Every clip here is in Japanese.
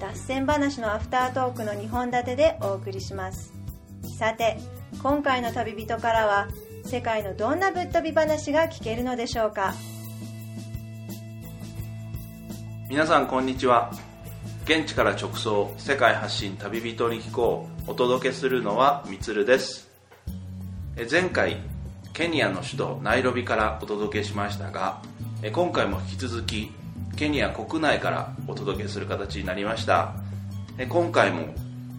脱線話のアフタートークの2本立てでお送りします。さて今回の旅人からは世界のどんなぶっ飛び話が聞けるのでしょうか？皆さんこんにちは。現地から直送世界発信旅人に聞こうお届けするのはみつるです。前回ケニアの首都ナイロビからお届けしましたが今回も引き続きケニア国内からお届けする形になりました。え今回も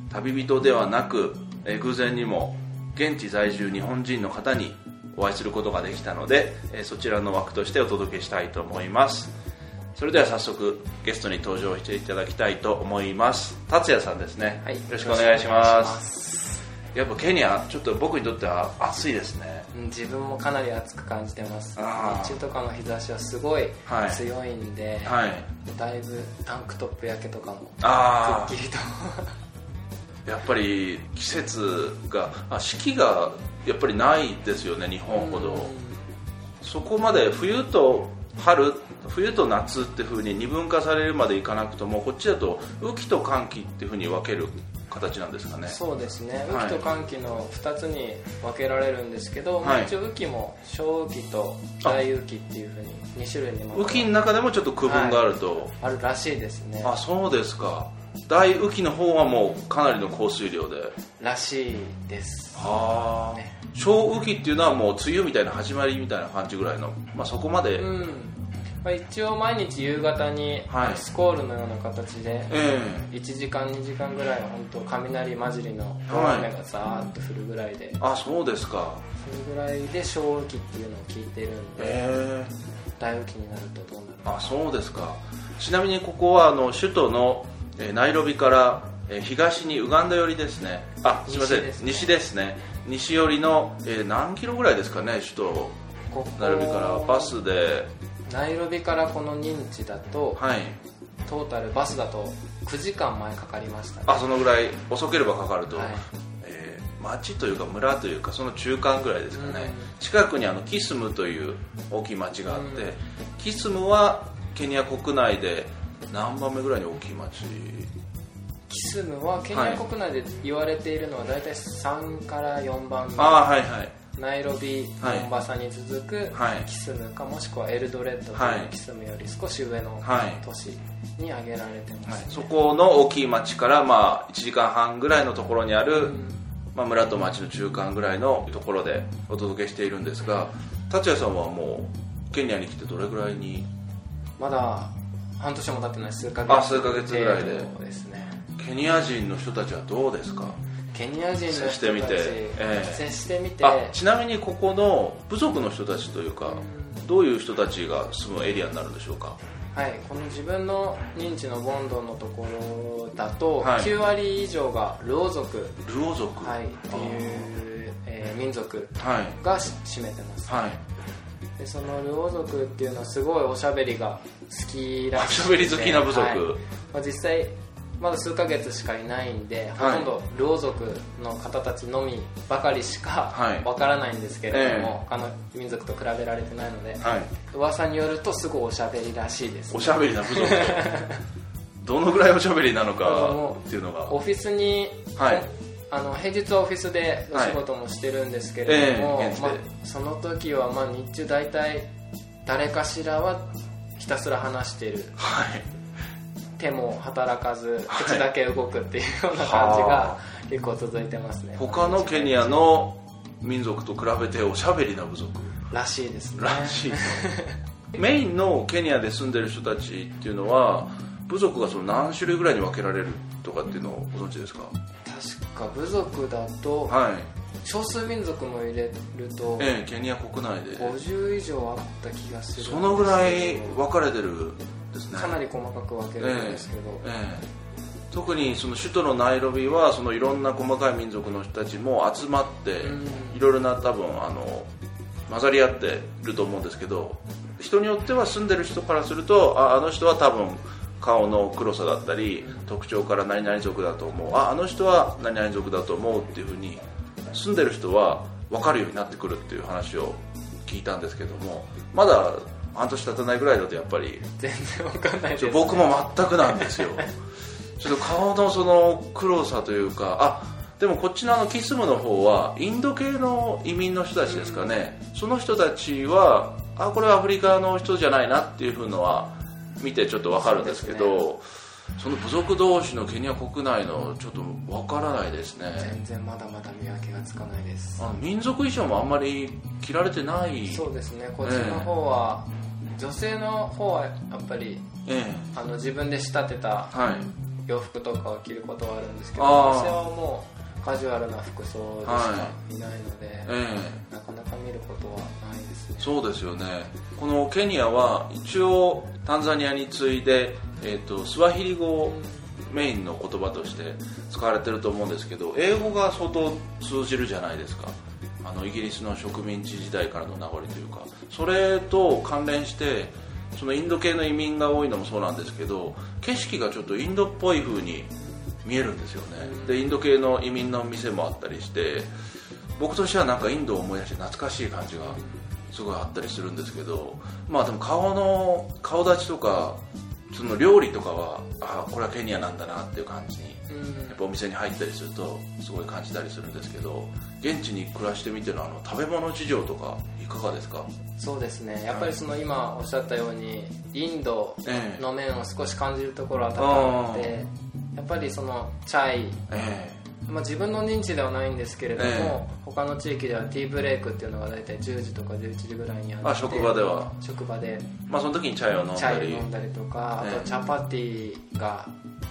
旅人ではなくえ偶然にも現地在住日本人の方にお会いすることができたのでえそちらの枠としてお届けしたいと思います。それでは早速ゲストに登場していただきたいと思います。達也さんですね、はい。よろしくお願いします。よろしくお願いします。やっぱケニアちょっと僕にとっては暑いですねうん自分もかなり暑く感じてます。日中とかの日差しはすごいはい。強いんで、はい。だいぶタンクトップ焼けとかもあくっきりと。あ やっぱり季節があ四季がやっぱりないですよね日本ほど。そこまで冬と春冬と夏っていうふうに二分化されるまでいかなくともこっちだと雨季と寒季っていうふうに分ける形なんですかね。そうですね。はい。雨季と寒季の2つに分けられるんですけど、まあはい一応雨季も小雨季と大雨季っていうふうに2種類に分雨季の中でもちょっと区分があると、あるらしいですね。あそうですか。大雨季の方はもうかなりの降水量で。らしいです。はあ、ね。小雨季っていうのはもう梅雨みたいな始まりみたいな感じぐらいの、まあ、そこまで、うんまあ、一応毎日夕方にはい。スコールのような形でえ1時間2時間ぐらい本当雷混じりの大雨がザーッと降るぐらいで、えあそうですか。それぐらいで小雨季っていうのを聞いてるんで、ええ。大雨季になるとどうなるか。あそうですか。ちなみにここはあの首都のえーナイロビからえー東にウガンダ寄りですね。あすいません。西ですね。西寄りの、えー何キロぐらいですかね首都。ナイロビからバスでナイロビからこの認知だと、はい。トータルバスだと9時間前かかりましたね。あそのぐらい遅ければかかると、はい。えー町というか村というかその中間ぐらいですかね、うん。近くにあのキスムという大きい町があって、うん。キスムはケニア国内で何番目ぐらいに大きい町？キスムはケニア国内で言われているのは大体3から4番目、ああはいはいナイロビ、はい。モンバサに続くはい。キスムかもしくはエルドレッドとはい。いうキスムより少し上のはい。都市に挙げられてます、そこの大きい町からまあ1時間半ぐらいのところにある、まあ、村と町の中間ぐらいのところでお届けしているんですが達也さんはもうケニアに来てどれぐらいに？まだ半年も経ってない数ヶ月。あ数ヶ月ぐらいで。ですね。ケニア人の人たちはどうですか？ケニア人の人たち接してみてええ。接してみて。あちなみにここの部族の人たちというかどういう人たちが住むエリアになるんでしょうか？はい、この自分の認知のボンドのところだと、はい。9割以上がルオ族、ルオ族。はい、っていう、えー民族はい。がし占めてます、はい。でそのルオ族っていうのはすごいおしゃべりが好きらしくて。おしゃべり好きな部族。はい。まあ、実際まだ数ヶ月しかいないんで、はい。ほとんどルオ族の方たちのみばかりしかはい。わからないんですけれども、え他の民族と比べられてないので、はい。噂によるとすごいおしゃべりらしいです。おしゃべりな部族。どのぐらいおしゃべりなのかっていうのが。オフィスに、はい。あの平日はオフィスでお仕事もしてるんですけれども、はい。ええ現地で。まあ、その時はまあ日中大体誰かしらはひたすら話している。はい手も働かずはい。口だけ動くっていうような感じが結構続いてますね。他のケニアの民族と比べておしゃべりな部族。らしいですね。らしい。メインのケニアで住んでる人たちっていうのは部族がその何種類ぐらいに分けられるとかっていうのをご存知ですか？確か部族だとはい。少数民族も入れるとええケニア国内で。50以上あった気がするそのぐらい分かれてるんですね。かなり細かく分けるんですけど、え特にその首都のナイロビはそのいろんな細かい民族の人たちも集まってうん。いろいろな多分あの混ざり合ってると思うんですけど人によっては住んでる人からするとああの人は多分顔の黒さだったり特徴から何々族だと思う。ああの人は何々族だと思うっていうふうに住んでる人は分かるようになってくるっていう話を聞いたんですけどもまだ半年経たないぐらいだとやっぱり。全然わかんないです、ちょ僕も全くなんですよ。ちょっと顔のその黒さというかあでもこっちのあのキスムの方はインド系の移民の人たちですかね、その人たちはあこれはアフリカの人じゃないなっていうふうのは見てちょっと分かるんですけどその部族同士のケニア国内のちょっと分からないですね。全然まだまだ見分けがつかないです。あの民族衣装もあんまり着られてない。そうですね。こっちの方は、女性の方はやっぱりえあの自分で仕立てたえはい。洋服とかを着ることはあるんですけどあー。女性はもうカジュアルな服装でしかい。ないので、ええ。なかなか見ることはないですね。そうですよね。このケニアは一応タンザニアに次いで、えー、とスワヒリ語をメインの言葉として使われてると思うんですけど英語が相当通じるじゃないですかあのイギリスの植民地時代からの名残というかそれと関連してそのインド系の移民が多いのもそうなんですけど景色がちょっとインドっぽい風に見えるんですよね。でインド系の移民の店もあったりして僕としてはなんかインドを思い出して懐かしい感じがすごいあったりするんですけどまあでも顔の顔立ちとかその料理とかはあこれはケニアなんだなっていう感じにうん。やっぱお店に入ったりするとすごい感じたりするんですけど現地に暮らしてみてのあの食べ物事情とかいかがですか？そうですね。やっぱりその今おっしゃったようにインドの面を少し感じるところは多々あってやっぱりそのチャイ。えまあ、自分の認知ではないんですけれども、え他の地域ではティーブレイクっていうのが大体10時とか11時ぐらいにあってあ職場では。職場で。えまあその時にチャイを飲んチだり。ャイ飲んだりとか、ええ。あとチャパティが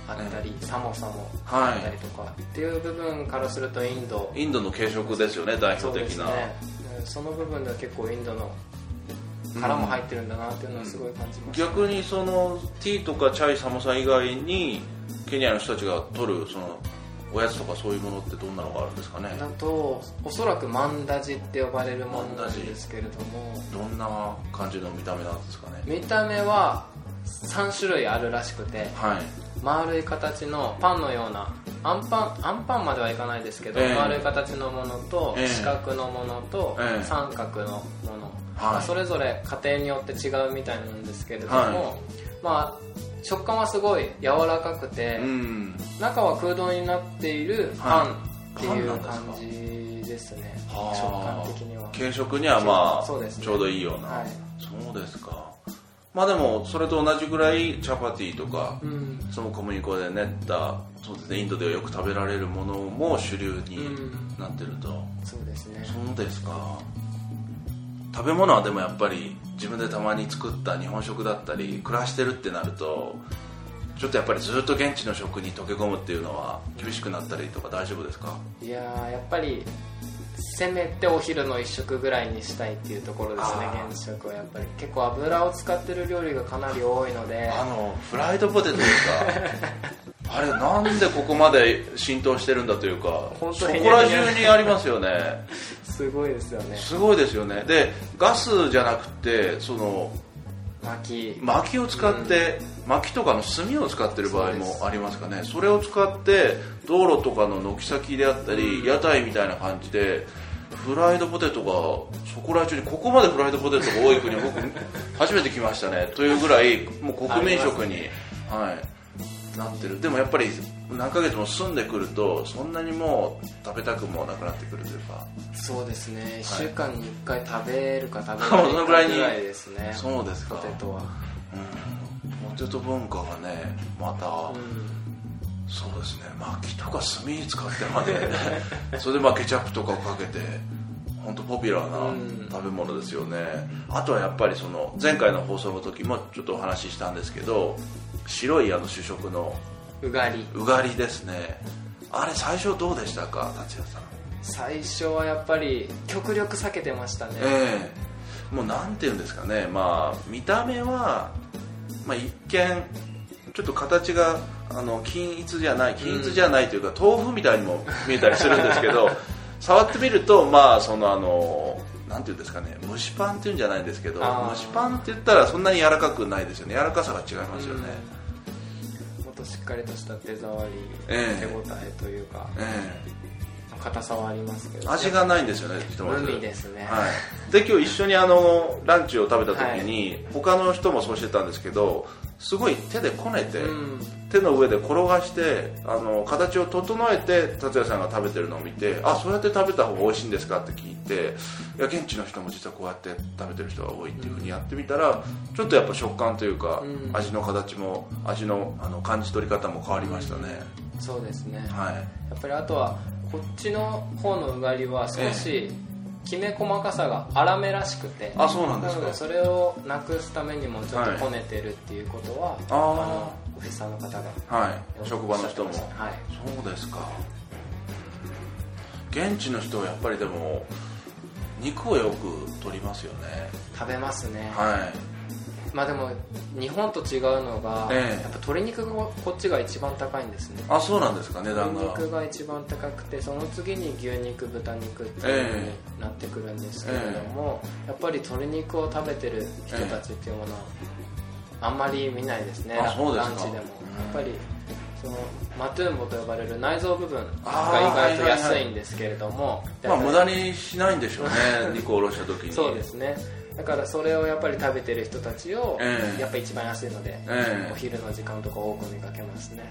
あったり、サモサもはい。あったりとか、っていう部分からするとインド。インドの軽食ですよね代そう表的な、ですね。うんその部分では結構インドの殻も入ってるんだなっていうのはすごい感じました、逆にそのティーとかチャイサモサ以外にケニアの人たちが取るそのおやつとかそういうものってどんなのがあるんですかね？だとおそらくマンダジって呼ばれるものなんですけれども。どんな感じの見た目なんですかね？見た目は3種類あるらしくて。はい丸い形のパンのようなアンパンアンパンまではいかないですけど、ええ。丸い形のものと、ええ。四角のものと、ええ。三角のもの、はい。まあそれぞれ家庭によって違うみたいなんですけれども、はまあ食感はすごい柔らかくて、うん。中は空洞になっているパはい。ンっていう感じですね、はあ食感的には。軽食にはまあね。ちょうどいいような、はい。そうですかまあでもそれと同じぐらいチャパティとか、うん。その小麦粉で練ったそうですねインドではよく食べられるものも主流になってると、そうですね。そうですか。食べ物はでもやっぱり自分でたまに作った日本食だったり暮らしてるってなるとちょっとやっぱりずっと現地の食に溶け込むっていうのは厳しくなったりとか大丈夫ですか？いやーやっぱりせめてお昼の一食ぐらいにしたいっていうところですね現食は。やっぱり結構油を使ってる料理がかなり多いので。あのフライドポテトですか？あれなんでここまで浸透してるんだというか本当そこにら中にありますよね。すごいですよね。すごいですよね。でガスじゃなくてその巻き。薪を使って、薪とかの炭を使ってる場合もありますかね。それを使って道路とかの軒先であったり、屋台みたいな感じでフライドポテトがそこら中にここまでフライドポテトが多い国僕 初めて来ましたね。というぐらいもう国民食に、はい、なってる。でもやっぱり何ヶ月も住んでくるとそんなにもう食べたくもなくなってくるというか。そうですね。1週間に1回食べるか食べないそのぐらいにかぐらいですね。そうですか。ポテトは。うん。ポテト文化がねまた、うん。そうですね。薪とか炭使ってまで それでまあケチャップとかをかけて本当ポピュラーうん。な食べ物ですよね、あとはやっぱりその前回の放送の時もちょっとお話ししたんですけど白いあの主食のうがり。うがりですね。あれ最初どうでしたか達也さん？最初はやっぱり極力避けてましたね。ええ。もうなんていうんですかね。まあ見た目は、まあ、一見ちょっと形があの均一じゃない均一じゃないというか、豆腐みたいにも見えたりするんですけど 触ってみるとまあそのあのなんていうんですかね。蒸しパンっていうんじゃないんですけど蒸しパンって言ったらそんなに柔らかくないですよね。柔らかさが違いますよね、もっとしっかりとした手触り、えー、手応えというか、えー、硬さはありますけど。味がないんですよねひとまず海ですね、はい、で今日一緒にあのランチを食べた時に、はい、他の人もそうしてたんですけどすごい手でこねて、うん、手の上で転がしてあの形を整えて達也さんが食べてるのを見てあそうやって食べた方が美味しいんですかって聞いていや現地の人も実はこうやって食べてる人が多いっていうふうにやってみたら、うん、ちょっとやっぱ食感というか、うん、味の形も味のあの感じ取り方も変わりましたね、そうですね、はい、やっぱりあとはこっちの方のうがりは少し、ええ。きめ細かさが粗めらしくてあそうなんですか。それをなくすためにもちょっとこねてるっていうことは、はい、あのオフィスさんの方が。はい。職場の人も、はい、そうですか。現地の人はやっぱりでも肉をよく取りますよね。食べますね。はい。まあでも日本と違うのが、ええ、やっぱ鶏肉がこっちが一番高いんですね。あそうなんですか値段が。鶏肉が一番高くてその次に牛肉豚肉っていうふうになってくるんですけれども、え、やっぱり鶏肉を食べてる人たちっていうものはあんまり見ないですね。ランチでも。やっぱりそのマトゥーンボと呼ばれる内臓部分が意外と安いんですけれども、まあ無駄にしないんでしょうね 肉をおろした時に。そうですね。だからそれをやっぱり食べてる人たちを、やっぱ一番安いので、お昼の時間とか多く見かけますね。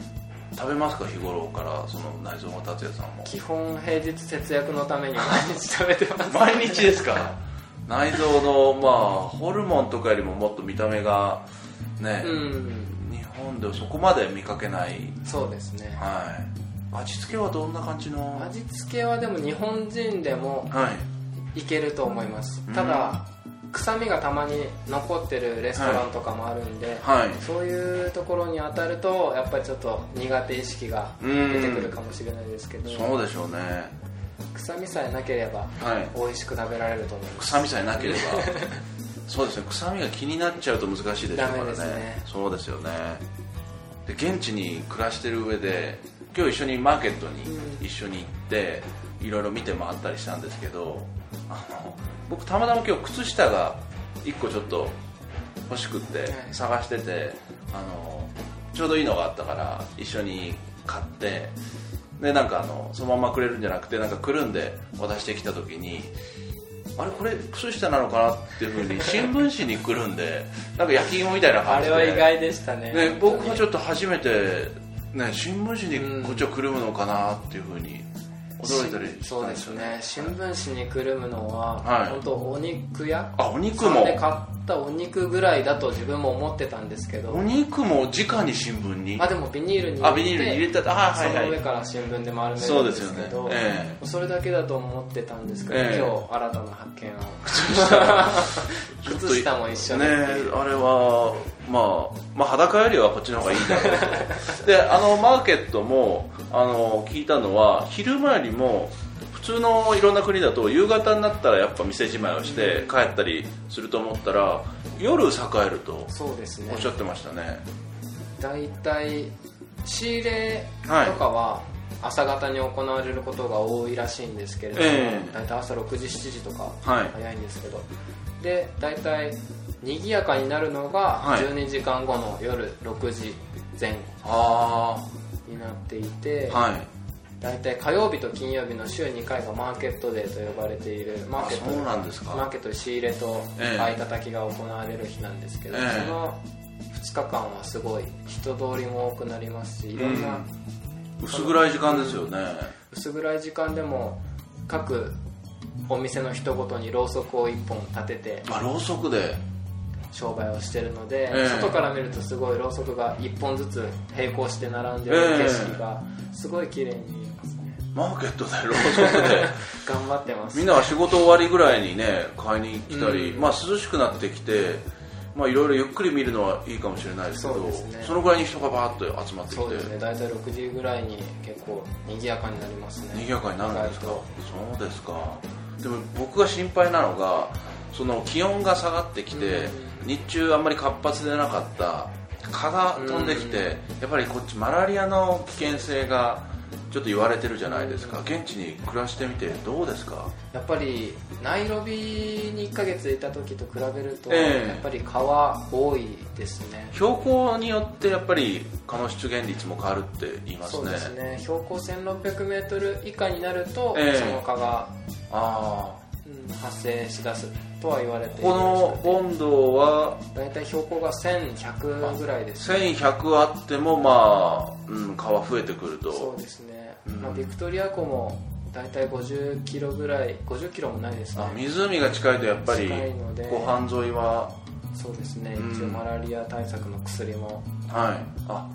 食べますか日頃からその内臓の達也さんも？基本平日節約のために毎日食べてます。毎日ですか？内臓のまあホルモンとかよりももっと見た目がね、うん、日本ではそこまで見かけない。そうですね。はい。味付けはどんな感じの？味付けはでも日本人でもい。けると思います、はい、ただ、臭みがたまに残ってるレストランとかもあるんで、はい、そういうところに当たるとやっぱりちょっと苦手意識が出てくるかもしれないですけどそうでしょうね。臭みさえなければ、はい、美味しく食べられると思います。臭みさえなければ。そうですね。臭みが気になっちゃうと難しいでしょうからねね。そうですよねで現地に暮らしてる上で今日一緒にマーケットに一緒に行って、いろいろ見て回ったりしたんですけどあの僕たまたま今日靴下が1個ちょっと欲しくって探しててあのちょうどいいのがあったから一緒に買ってでなんかあのそのままくれるんじゃなくてなんかくるんで渡してきた時にあれこれ靴下なのかなっていうふうに 新聞紙にくるんでなんか焼き芋みたいな感じで。あれは意外でしたね。ね僕はちょっと初めて、ね、新聞紙にこっちをくるむのかなっていうふうに驚いたりそうですね。新聞紙にくるむのは、はい、本当お肉屋あお肉も。で買ったお肉ぐらいだと自分も思ってたんですけど。お肉も直に新聞に？あでもビニールにあビニールに入れた。あ、はいはい、その上から新聞で丸めるんで。すけどそ,、ねえ。ー、それだけだと思ってたんですけど、えー、今日新たな発見を。靴下も一緒ねあれはまあ、まあ裸よりはこっちの方がいいだろう。と であのマーケットもあの聞いたのは昼間よりも普通のいろんな国だと夕方になったらやっぱ店じまいをして帰ったりすると思ったら夜栄えるとおっしゃってましたね。大体、ね、仕入れとかは朝方に行われることが多いらしいんですけれども、えー、大体朝6時7時とか早いんですけど、はい、で大体賑やかになるのが12時間後の夜6時前後になっていて、はい、大体火曜日と金曜日の週2回がマーケットデーと呼ばれているマーケットマーケット仕入れと買い叩きが行われる日なんですけど、えー、その2日間はすごい人通りも多くなりますしいろんな、うん、薄暗い時間ですよね。薄暗い時間でも各お店の人ごとにろうそくを1本立ててあろうそくで商売をしてるので、えー、外から見るとすごいろうそくが1本ずつ並行して並んでる景色がすごい綺麗に見えますね、マーケットで ろうそくで。頑張ってます、みんなは仕事終わりぐらいにね買いに来たり、うん、まあ涼しくなってきてまあいろいろゆっくり見るのはいいかもしれないですけど、ね、そのぐらいに人がバーッと集まってきて。そうですね。大体6時ぐらいに結構賑やかになりますね。賑やかになるんですか？そうですか。でも僕が心配なのがその気温が下がってきて、日中あんまり活発でなかった蚊が飛んできて、やっぱりこっちマラリアの危険性がちょっと言われてるじゃないですか。現地に暮らしてみてどうですか？やっぱりナイロビに1ヶ月いた時と比べると、えー、やっぱり川多いですね。標高によってやっぱり蚊の出現率も変わるって言いますね。そうですね。標高 1600m 以下になると、えー、その蚊があ、うん、発生しだすとは言われていこの温度は？大体標高が1100ぐらいです、ね、1100あってもまあ、うん、川増えてくると。そうですね、うん、まあ、ビクトリア湖も大体50キロぐらい50キロもないですね。湖が近いとやっぱり湖畔沿いは？そうですね。一応マラリア対策の薬も、はい。あ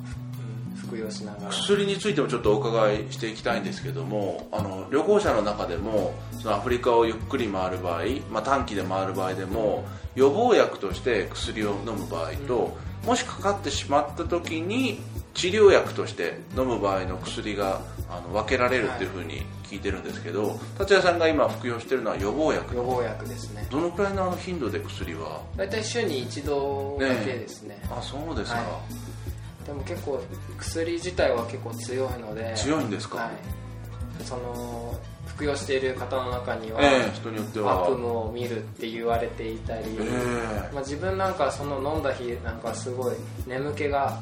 服用しながら薬についてもちょっとお伺いしていきたいんですけどもあの旅行者の中でもそのアフリカをゆっくり回る場合、まあ、短期で回る場合でも予防薬として薬を飲む場合と、うん、もしかかってしまった時に治療薬として飲む場合の薬があの分けられるっていうふうに聞いてるんですけど、はい、達也さんが今服用してるのは予防薬。予防薬ですね。どのくらいの頻度で薬は？大体週に一度だけですね、ね、あそうですか、はい、でも結構薬自体は結構強いので強いんですか、はい、その服用している方の中には、えー、人によっては。悪夢を見るって言われていたり、えー、まあ、自分なんかその飲んだ日なんかすごい眠気が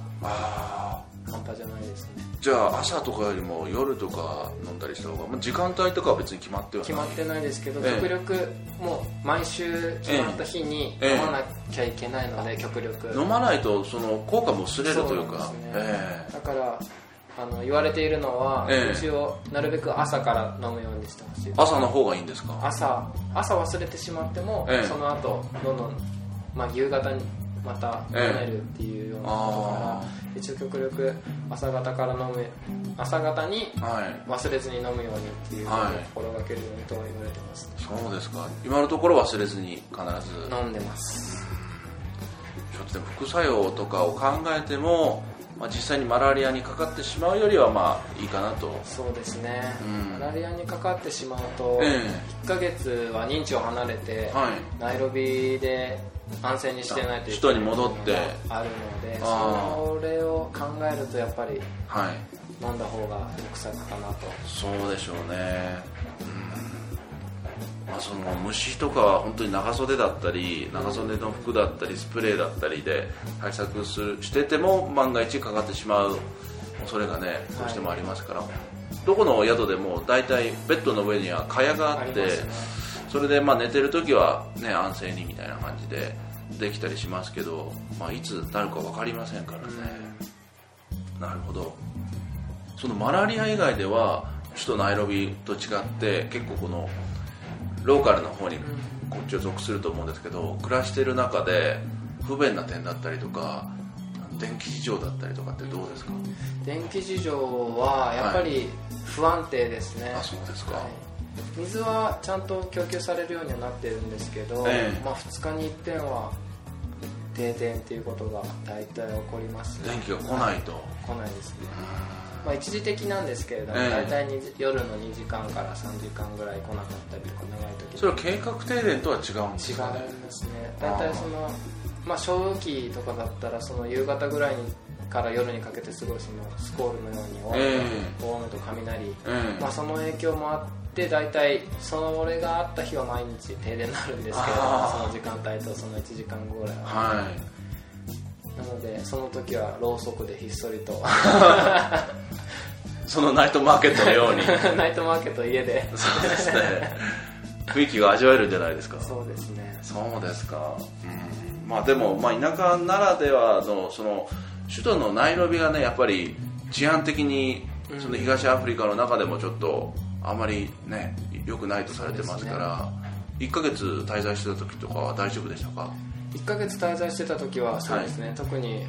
半端じゃないですね。じゃあ朝とかよりも夜とか飲んだりした方が、まあ、時間帯とかは別に決まっては決まってないですけど、極力もう毎週決まった日に飲まなきゃいけないので、極力。飲まないとその効果も薄れるというか、ね、だからあの言われているのは、え一応なるべく朝から飲むようにしてほしい朝の方がいいんですか？朝朝忘れてしまっても、その後どんどん、まあ、夕方にまた飲めるっていうようなことから、一応極力朝方から飲む朝方に忘れずに飲むようにっていうのを心がけるようにとは言われてます、ね、そうですか。今のところ忘れずに必ず。飲んでます。ちょっと副作用とかを考えてもまあ、実際にマラリアにかかってしまうよりはまあいいかなと。そうですね、うん、マラリアにかかってしまうと、え1ヶ月は認知を離れて、はい、ナイロビで安静にしてないといけないに戻って。あるのでそれを考えるとやっぱり、はい、飲んだ方が得策かなと。そうでしょうね、まあ、その虫とかは本当に長袖だったり長袖の服だったりスプレーだったりで対策するしてても万が一かかってしまう恐れがねどうしてもありますから、はい、どこの宿でも大体ベッドの上には蚊帳があって、それでまあ寝てる時は、ね、安静にみたいな感じでできたりしますけど、まあ、いつなるか分かりませんからね、なるほど。そのマラリア以外では首都ナイロビと違って結構このローカルの方にこっちを属すると思うんですけど暮らしてる中で不便な点だったりとか電気事情だったりとかってどうですか？電気事情はやっぱり不安定ですね、はい、あそうですか、はい。水はちゃんと供給されるようにはなってるんですけど、えまあ、2日に一遍は停電っていうことが大体起こります、電気が来ないと。来ないですね、まあ、一時的なんですけれども、え大体夜の2時間から3時間ぐらい来なかったりとか長い時それは計画停電とは違うんですか、ね、違いますね。大体そのまあ正雨期とかだったらその夕方ぐらいにから夜にかけてすごいそのスコールのように大雨と雷、えー、まあ、その影響もあって大体その俺があった日は毎日停電になるんですけどその時間帯とその1時間後ぐらいは、はい、なのでその時はろうそくでひっそりと。そのナイトマーケットのように。ナイトマーケット家で。そうですね。雰囲気が味わえるんじゃないですか。そうですね。そうですか、うん、まあでも、まあ、田舎ならではのその首都のナイロビがねやっぱり治安的にその東アフリカの中でもちょっとあまりね良くないとされてますから、ね、1ヶ月滞在してた時とかは大丈夫でしたか？1ヶ月滞在してた時はそうですね、はい、特に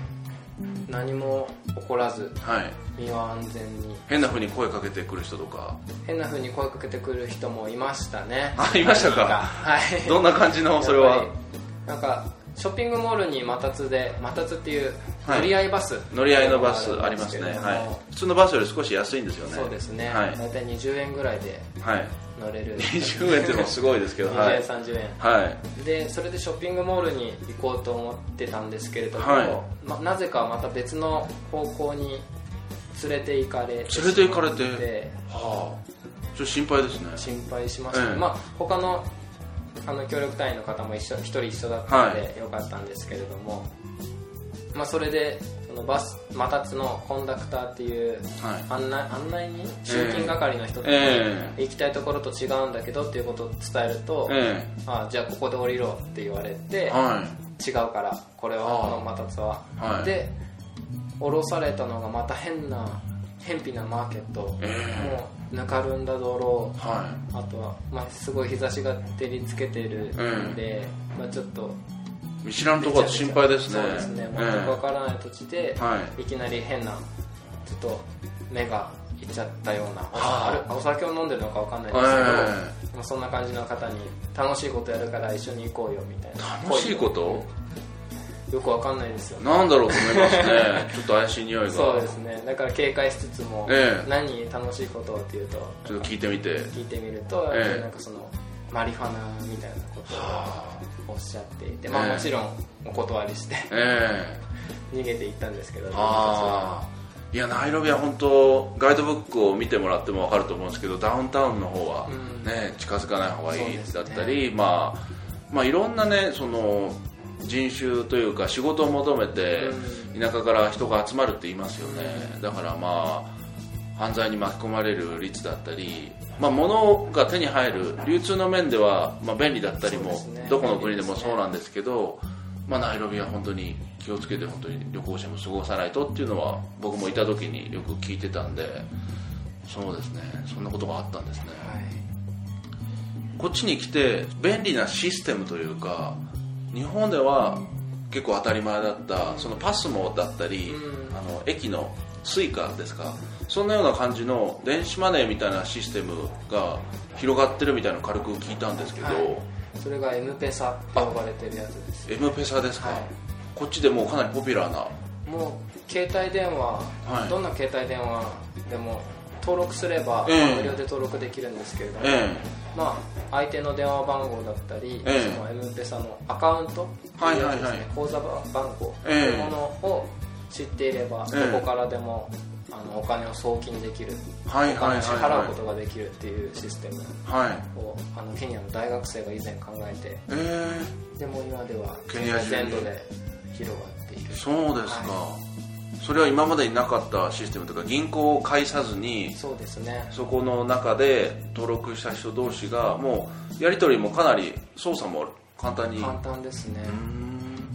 何も起こらず、はい、身は安全に。変なふうに声かけてくる人とか。変なふうに声かけてくる人もいましたね。あいましたか。はい。どんな感じのそれは？なんかショッピングモールにまたつでまたつっていう乗り合いバス。乗り合いのバスありますね、はい、普通のバスより少し安いんですよね。そうですね、はい、大体20円ぐらいで乗れる、はい、20円っていうのもすごいですけど20円、30円。はい。でそれでショッピングモールに行こうと思ってたんですけれども、はい。ま、なぜかまた別の方向に連れて行かれて連れて行かれて？はあちょっと心配ですね。心配しました、ね、ええ、まあ他のあの協力隊員の方も一緒一人一緒だったのでよかったんですけれども、はい、まあ、それでそのバスまたつのコンダクターっていう案内,、案内人？集金係の人とに、行きたいところと違うんだけどっていうことを伝えると、えー、あじゃあここで降りろって言われて、はい、違うからこれはこのまたつは、はい、で降ろされたのがまた変な偏僻なマーケット、えー、もうぬかるんだ道路、はい、あとは、まあ、すごい日差しが照りつけてるんで、うん、まあ、ちょっと見知らんとこは心配ですね。そうですね。全く分からない土地で、い、きなり変なちょっと目がいっちゃったような、あお酒を飲んでるのか分かんないですけど、まあ、そんな感じの方に楽しいことやるから一緒に行こうよみたいな。楽しいこと？よくわかんないですよ、ね、なんだろうと思いますね。ちょっと怪しい匂いが。そうですね。だから警戒しつつも、ええ、何楽しいことっていうとちょっと聞いてみて。聞いてみると、ええ、なんかそのマリファナみたいなことをおっしゃっていて、まあ、もちろんお断りして、ええ、逃げていったんですけどあいやナイロビは本当ガイドブックを見てもらっても分かると思うんですけどダウンタウンの方はね、うん、近づかない方がいいだったり、ね、まあまあいろんなねその人種というか仕事を求めて田舎から人が集まるって言いますよね。だからまあ犯罪に巻き込まれる率だったり、まあ、物が手に入る流通の面では、まあ、便利だったりも、どこの国でもそうなんですけど、まあ、ナイロビは本当に気をつけて本当に旅行者も過ごさないとっていうのは僕もいた時によく聞いてたんでそうですね。そんなことがあったんですね、はい、こっちに来て便利なシステムというか日本では結構当たり前だったその PASMO だったり、うん、あの駅の Suica ですかそんなような感じの電子マネーみたいなシステムが広がってるみたいなの軽く聞いたんですけど、はい、それが M ペサって呼ばれてるやつです。M ペサですか、はい、こっちでもうかなりポピュラーな。もう携帯電話、はい、どんな携帯電話でも登録すれば、えー、無料で登録できるんですけれども、えーまあ、相手の電話番号だったり、ええ、その M ペサのアカウント、はいはいはい、口座番号というものを知っていれば、どこからでもあのお金を送金できる、はいはい、お金を支払うことができるっていうシステムを、はい、あのケニアの大学生が以前考えて、えー、でも今ではケニア全土で広がっている。そうですか、はい。それは今までになかったシステムとか銀行を介さずにそうですね。そこの中で登録した人同士がもうやり取りもかなり操作も簡単に簡単ですね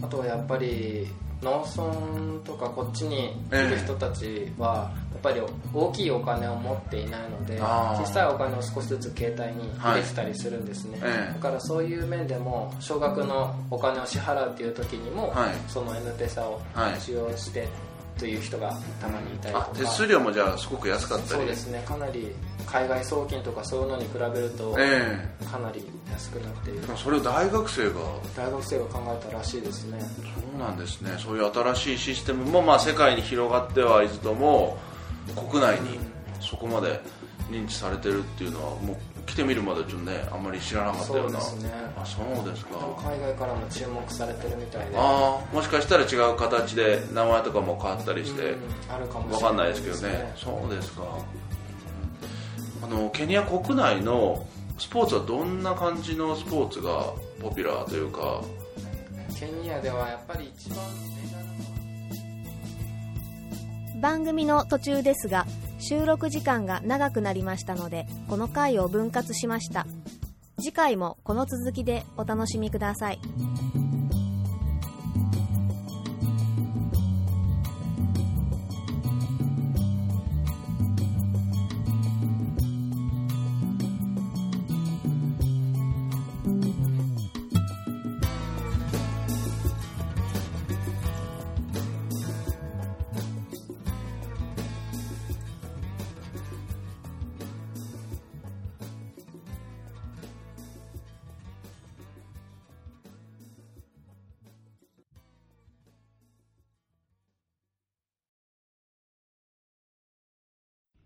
あとはやっぱり農村とかこっちにいる人たちはやっぱり大きいお金を持っていないので小さいお金を少しずつ携帯に入れてたりするんですね、はい、だからそういう面でも少額のお金を支払うっていう時にも、はい、その M ペサを使用してという人がたまにいたりとか。手数料もじゃあすごく安かったり。そうですね。かなり海外送金とかそういうのに比べると、えー、かなり安くなっている。それを大学生が？大学生が考えたらしいですね。そうなんですね。そういう新しいシステムも、まあ、世界に広がってはいずとも国内にそこまで認知されてるっていうのはもう来てみるまでちょっとねあんまり知らなかったような。そうですね。あそうですか。海外からも注目されてるみたいで。ああもしかしたら違う形で名前とかも変わったりして、あるかも分かんないですけどね。そうですかあのケニア国内のスポーツはどんな感じのスポーツがポピュラーというか？ケニアではやっぱり一番番組の途中ですが収録時間が長くなりましたのでこの回を分割しました。次回もこの続きでお楽しみください。